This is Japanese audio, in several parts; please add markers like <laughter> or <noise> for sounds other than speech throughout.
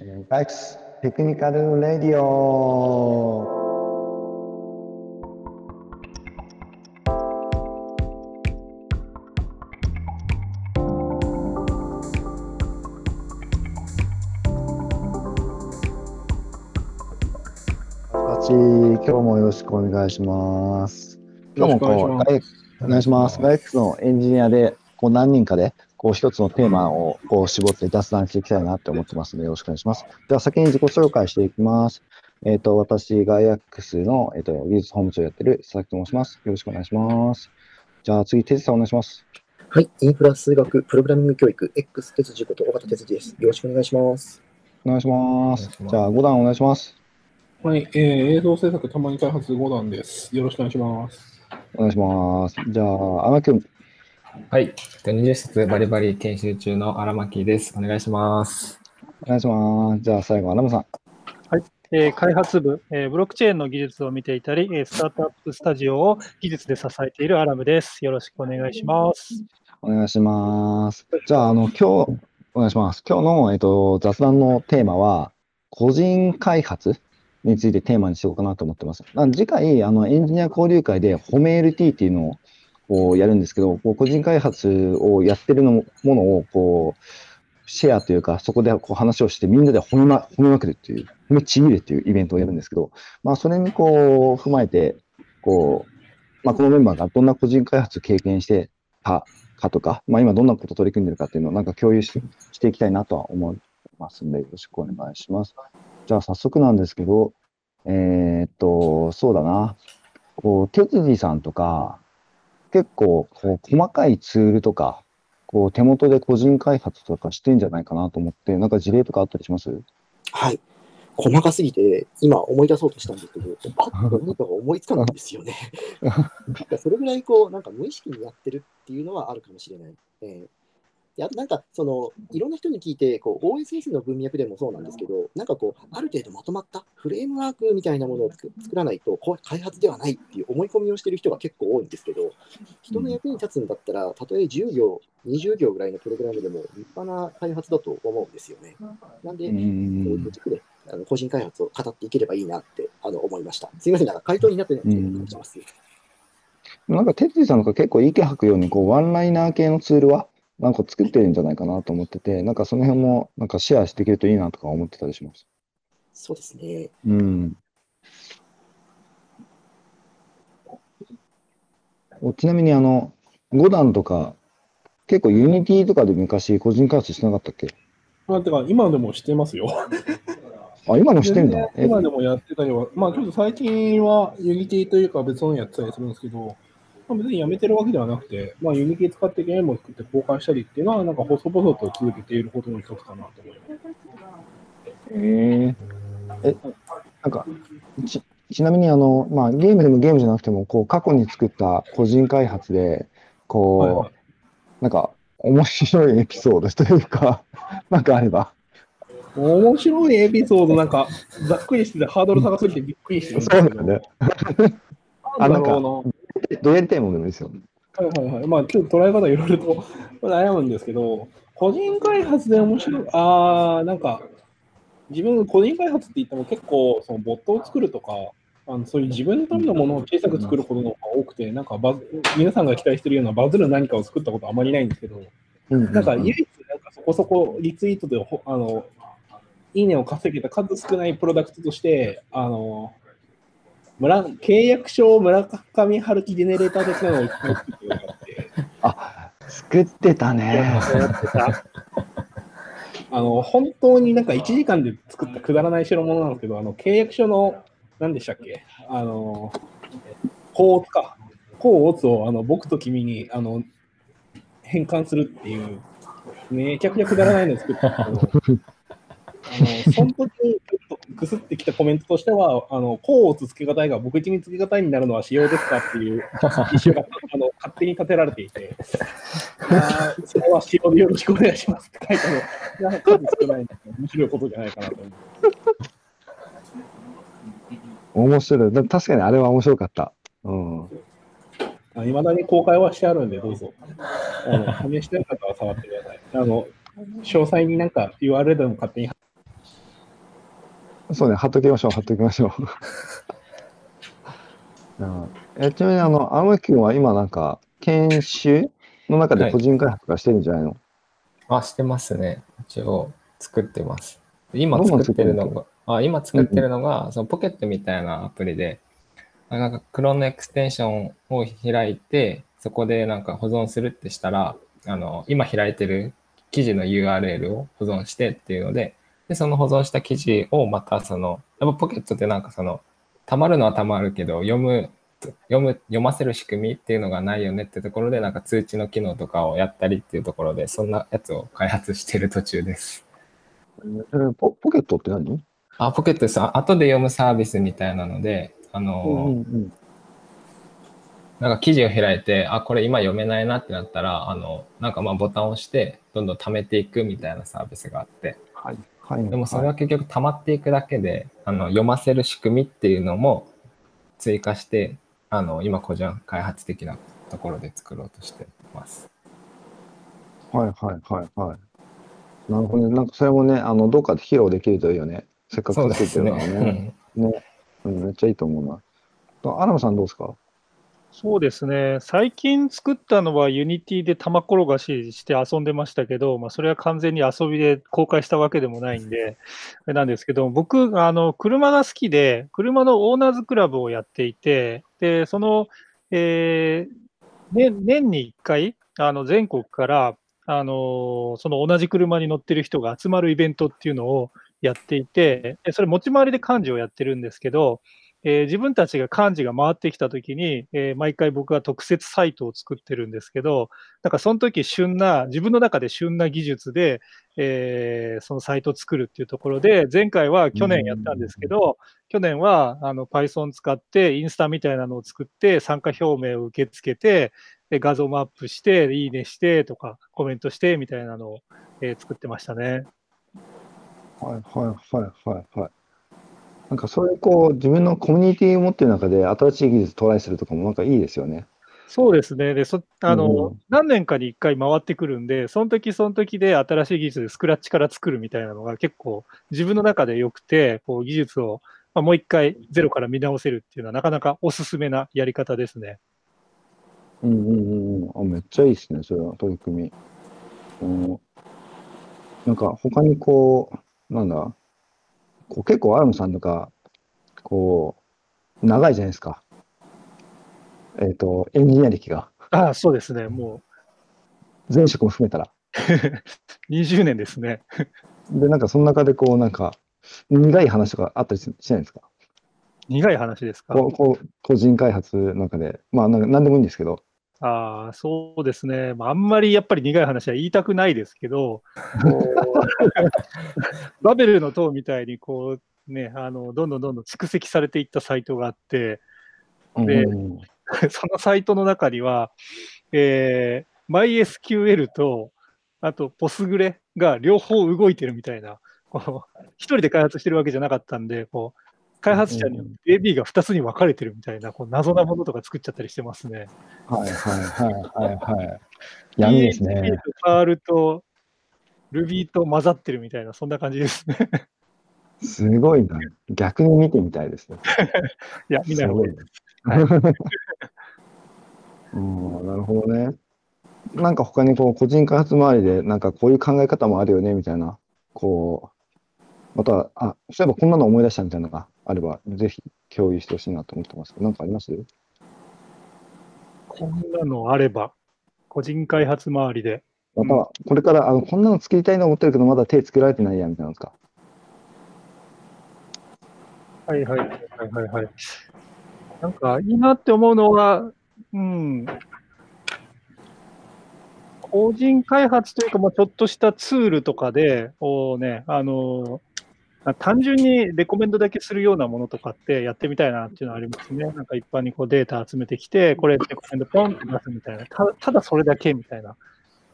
えーバイクステクニカルレディオ今日もよろしくお願いします。今日もこう、お願いします。ガイクスのエンジニアで、こう何人かで、こう一つのテーマをこう絞って雑談していきたいなって思ってますので、よろしくお願いします。では先に自己紹介していきます。えっ、と、私、ガイアックスの、えっ、と、技術本部長をやってる佐々木と申します。よろしくお願いします。じゃあ次、哲司さんお願いします。はい、インフラ数学プログラミング教育 X 哲司こと尾形哲司です。よろしくお願いします。お願いします。じゃあ5段お願いします。はい、えー、映像制作たまに開発5段です。よろしくお願いします。お願いします。じゃあ、天君、はい。20室バリバリ研修中の荒牧です。お願いします。お願いします。じゃあ最後、アナムさん。えー開発部、えーブロックチェーンの技術を見ていたり、えースタートアップスタジオを技術で支えているアラムです。よろしくお願いします。お願いします。じゃあ、あの、今日、お願いします。今日の、えっと、雑談のテーマは、個人開発についてテーマにしようかなと思ってます。次回、あの、エンジニア交流会で、褒め LT っていうのを、こう、やるんですけど、こう個人開発をやってるのものを、こう、シェアというか、そこでこう話をして、みんなで褒めま褒めまくるっていう、褒めちぎるっていうイベントをやるんですけど、まあ、それにこう、踏まえて、こう、まあ、このメンバーがどんな個人開発を経験してたかとか、まあ、今どんなこと取り組んでるかっていうのをなんか共有ししていきたいなとは思いますので、よろしくお願いします。じゃあ、早速なんですけど、えーっと、そうだな、こう、哲司さんとか、結構、こう、細かいツールとか、こう、手元で個人開発とかしてんじゃないかなと思って、なんか事例とかあったりします？はい。細かすぎて、今思い出そうとしたんですけど、パッと何かが思いつかないんですよね。<laughs> それぐらいこう、なんか無意識にやってるっていうのはあるかもしれない。えーであとなんか、その、いろんな人に聞いて、こう、OSS の文脈でもそうなんですけど、なんかこう、ある程度まとまったフレームワークみたいなものを作作らないと、こう開発ではないっていう思い込みをしてる人が結構多いんですけど、人の役に立つんだったら、たとえ10行、20行ぐらいのプログラムでも立派な開発だと思うんですよね。なんで、うそういうん。軸であの個人開発を語っていければいいなってあの思いました。すみません、なんか回答になってない気がします。なんか、哲司さんが結構意見吐くように、こう、ワンライナー系のツールは、なんか作ってるんじゃないかなと思ってて、なんかその辺も、なんかシェアしていけるといいなとか思ってたりします。そうですね。うん。おちなみに、あの、5段とか、結構 Unity とかで昔個人開発してなかったっけ？まあ、てか、今でもしてますよ。あ、今もしてんだ。え、今でもやってたりは、まあ、ちょっと最近は Unity というか別のやってたりするんですけど、まあ、別にやめてるわけではなくて、まあ、 Unity 使ってゲームを作って公開したりっていうのは、なんか細々と続けていることの一つかなと思います。ええ、なんか、ち、ちなみにあの、まあ、ゲームでもゲームじゃなくても、こう、過去に作った個人開発で、こう、はいはいなんか、面白いエピソードというか、<laughs> なんかあれば。面白いエピソード、なんか、ざっくりしてて、ハードル高すぎてびっくりしてるんですけど、<laughs> そうだね。なんだろうな。どうやりたいものですよ。はいはいはい。まあ、ちょっと捉え方いろいろと <laughs> 悩むんですけど、個人開発で面白い、あー、なんか、自分、個人開発って言っても結構、そのボットを作るとか、あのそういう自分のためのものを小さく作ることの方が多くて、なんかバズ、皆さんが期待しているようなバズる何かを作ったことはあまりないんですけど、うんなんか唯一、なんかそこそこリツイートでほあの、いいねを稼げた数少ないプロダクトとして、あの、村契約書を村上春樹ジェネレーター的なのを作ってって、あ、作ってたね。やってた。あの、本当になんか1時間で作ったくだらない代物なんですけど、あの、契約書の、何でしたっけ？あの、甲乙か。甲乙を、あの、僕と君に、あの、変換するっていう、めちゃくちゃくだらないのを作ったんですけど、あの、その時にちょっとくすってきたコメントとしては、あの、甲乙付けがたいが僕一に付けがたいになるのは仕様ですかっていうがあの勝手に立てられていて、あーそれは仕様でよろしくお願いしますって書いたの、なんか数少ない面白いことじゃないかなと思う。面白い。だ確かにあれは面白かった。うん。いまだに公開はしてあるんで、どうぞ。あの試してる方は触ってください。あの詳細になんか URL でも勝手に。そうね、貼っときましょう、貼っときましょう。<laughs> うんえちなみに、あの、青木君は今なんか、研修の中で個人開発がしてるんじゃないの、あ、してますね。一応作ってます。今作ってるの作が、あ今作ってるのが、そのポケットみたいなアプリで、あなんか Chrome の extension を開いて、そこでなんか保存するってしたら、あの、今開いてる記事の URL を保存してっていうので、で、その保存した記事をまたその、やっぱポケットってなんかその、溜まるのは溜まるけど、読む、読む、読ませる仕組みっていうのがないよねってところで、なんか通知の機能とかをやったりっていうところで、そんなやつを開発してる途中です。えポポケットって何？あ、ポケットです。あ後で読むサービスみたいなので、あの、うんなんか記事を開いて、あ、これ今読めないなってなったら、あの、なんかまあボタンを押して、どんどん貯めていくみたいなサービスがあって、はい。はい。でもそれは結局溜まっていくだけで、あの、読ませる仕組みっていうのも追加して、あの、今個人開発的なところで作ろうとしてます。はいはいはいはい。なるほどね。なんかそれもね、あの、どっかで披露できるといいよね。せっかく作ってる。からね。ね。うん、めっちゃいいと思うな。アラムさんどうですか？そうですね。最近作ったのは Unity で玉転がしして遊んでましたけど、まあ、それは完全に遊びで公開したわけでもないんで、あれなんですけど、僕、あの、車が好きで、車のオーナーズクラブをやっていて、で、その、えー年年に1回、あの、全国から、あの、その同じ車に乗ってる人が集まるイベントっていうのをやっていて、でそれ持ち回りで幹事をやってるんですけど、えー自分たちが幹事が回ってきたときに、えー毎回僕は特設サイトを作ってるんですけど、なんかその時旬な、自分の中で旬な技術で、えーそのサイトを作るっていうところで、前回は去年やったんですけど、去年はあの Python 使ってインスタみたいなのを作って参加表明を受け付けて、で画像もアップして、いいねしてとかコメントしてみたいなのを、えー作ってましたね。はいはいはいはいはい。なんかそれこう自分のコミュニティを持ってる中で新しい技術トライするとかもなんかいいですよね。そうですね。で、そあの、うん何年かに1回回ってくるんで、その時その時で新しい技術でスクラッチから作るみたいなのが結構自分の中で良くて、こう技術を、まあ、もう一回ゼロから見直せるっていうのはなかなかおすすめなやり方ですね。うんうんうんうん。あ、めっちゃいいですね、それは取り組み。うん、なんか他にこう、なんだ、こう結構アラムさんとか、こう、長いじゃないですか。えっ、と、エンジニア歴が。ああ、そうですね。も前職も含めたら。<laughs> う20年ですね。で、なんかその中でこう、なんか、苦い話とかあったりししないですか？苦い話ですか？こうこう個人開発の中で、まあなんか何でもいいんですけど、ああ、そうですね。まあ、あんまりやっぱり苦い話は言いたくないですけど、<laughs> バベルの塔みたいにこう、ね、あのどんどんどんどん蓄積されていったサイトがあって、でうんそのサイトの中には、えー、MySQL と、あと Postgre が両方動いてるみたいな、こう一人で開発してるわけじゃなかったんで、こう開発者によって AB が2つに分かれてるみたいな、こう謎なものとか作っちゃったりしてますね。はいはいはいはいはい。闇です PHP ね。と R と Ruby と混ざってるみたいな、そんな感じですね。すごいな。逆に見てみたいですね。<laughs> いや、見ない方がいいです。<laughs> うん、なるほどね。なんか他にこう個人開発周りでなんかこういう考え方もあるよねみたいな、こう、または、あ、そういえばこんなの思い出したみたいなのがあれば、ぜひ共有してほしいなと思ってますけど、なんかあります？こんなのあれば、個人開発周りで。または、これからあのこんなの作りたいと思ってるけど、まだ手つけられてないやみたいなのですか。はいはいはいはいはい。なんかいいなって思うのは、うん、個人開発というか、まあ、ちょっとしたツールとかで、こうね、あの、あ単純にレコメンドだけするようなものとかってやってみたいなっていうのはありますね。なんか一般にこうデータ集めてきて、これレコメンドポンって出すみたいな、たただそれだけみたいな、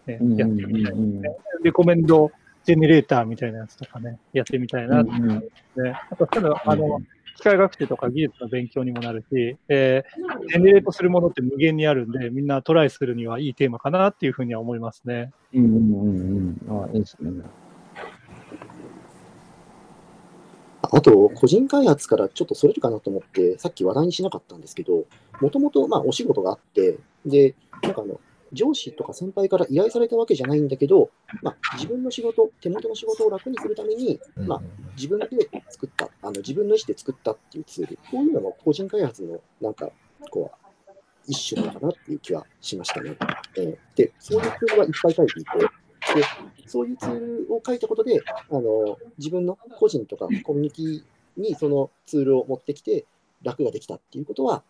ねうんやってみたいね。レコメンドジェネレーターみたいなやつとかね、やってみたいなってうんうんね。あと、ただ、あの、機械学習とか技術の勉強にもなるし、えージェネレートするものって無限にあるんで、みんなトライするにはいいテーマかなっていうふうには思いますね。うんうんうんうん。あ、いいですね。あと、個人開発からちょっとそれるかなと思って、さっき話題にしなかったんですけど、もともとまあお仕事があって、で、なんかあの、上司とか先輩から依頼されたわけじゃないんだけど、まあ、自分の仕事、手元の仕事を楽にするために、まあ、自分で作った、あの自分の意思で作ったっていうツール、こういうのも個人開発のなんか、こう、一種なのかなっていう気はしましたね。えーで、そういうツールはいっぱい書いていて、で <laughs> そういうツールを書いたことで、あの自分の個人とかコミュニティにそのツールを持ってきて楽ができたっていうことは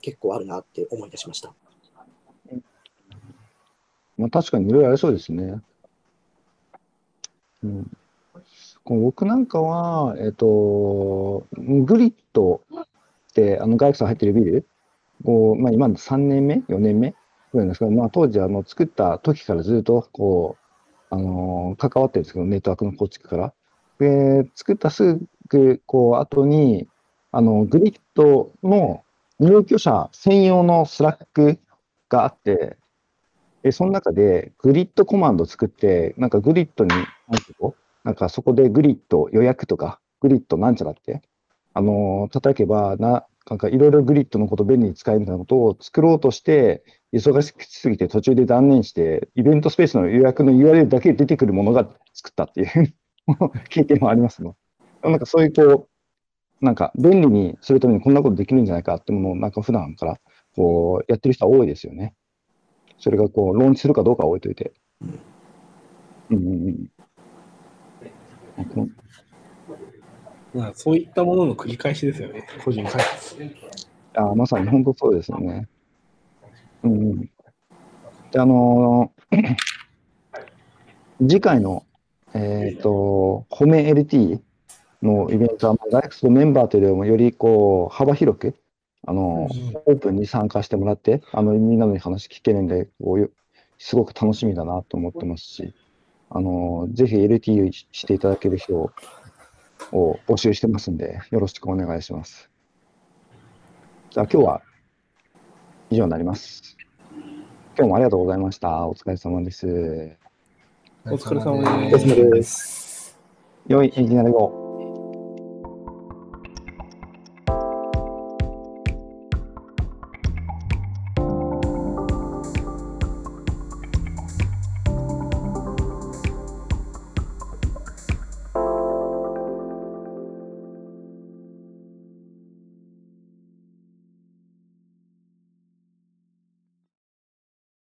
結構あるなって思い出しました。まあ、確かにいろいろありそうですね。うん、こう僕なんかは、えっと、グリッドって、あの、ガイクさん入ってるビル、こうまあ、今の3年目、4年目？ぐらいなんですけど、まあ、当時、あの、作った時からずっと、こう、あのー関わってるんですけど、ネットワークの構築から。で、作ったすぐ、こう、後に、あの、グリッドの入居者専用の Slack があって、で、その中でグリッドコマンド作って、なんかグリッドに、なんていうの？なんかそこでグリッド予約とか、グリッドなんちゃらって、あのー叩けば、な、なんかいろいろグリッドのこと便利に使えるみたいなことを作ろうとして、忙しすぎて途中で断念して、イベントスペースの予約の URL だけ出てくるものが作ったっていう <laughs> 経験もありますね。なんかそういうこう、なんか便利にするためにこんなことできるんじゃないかってものをなんか普段からこうやってる人は多いですよね。それがこう、ローンチするかどうかは置いといて。うんうんうん。まあ、そういったものの繰り返しですよね、個人開発。あまさに本当そうですよね。うんうん。で、あのー <coughs> 次回の、えっ、と、褒め LT のイベントは、まあダイレクトメンバーというよりも、よりこう、幅広く、あのーオープンに参加してもらって、あの、みんなの話聞けるんで、こういうすごく楽しみだなと思ってますし、あのーぜひ LT していただける人をを募集してますんで、よろしくお願いします。じゃあ今日は以上になります。今日もありがとうございました。お疲れ様です。お疲れ様おです。良いエンジニアリングを。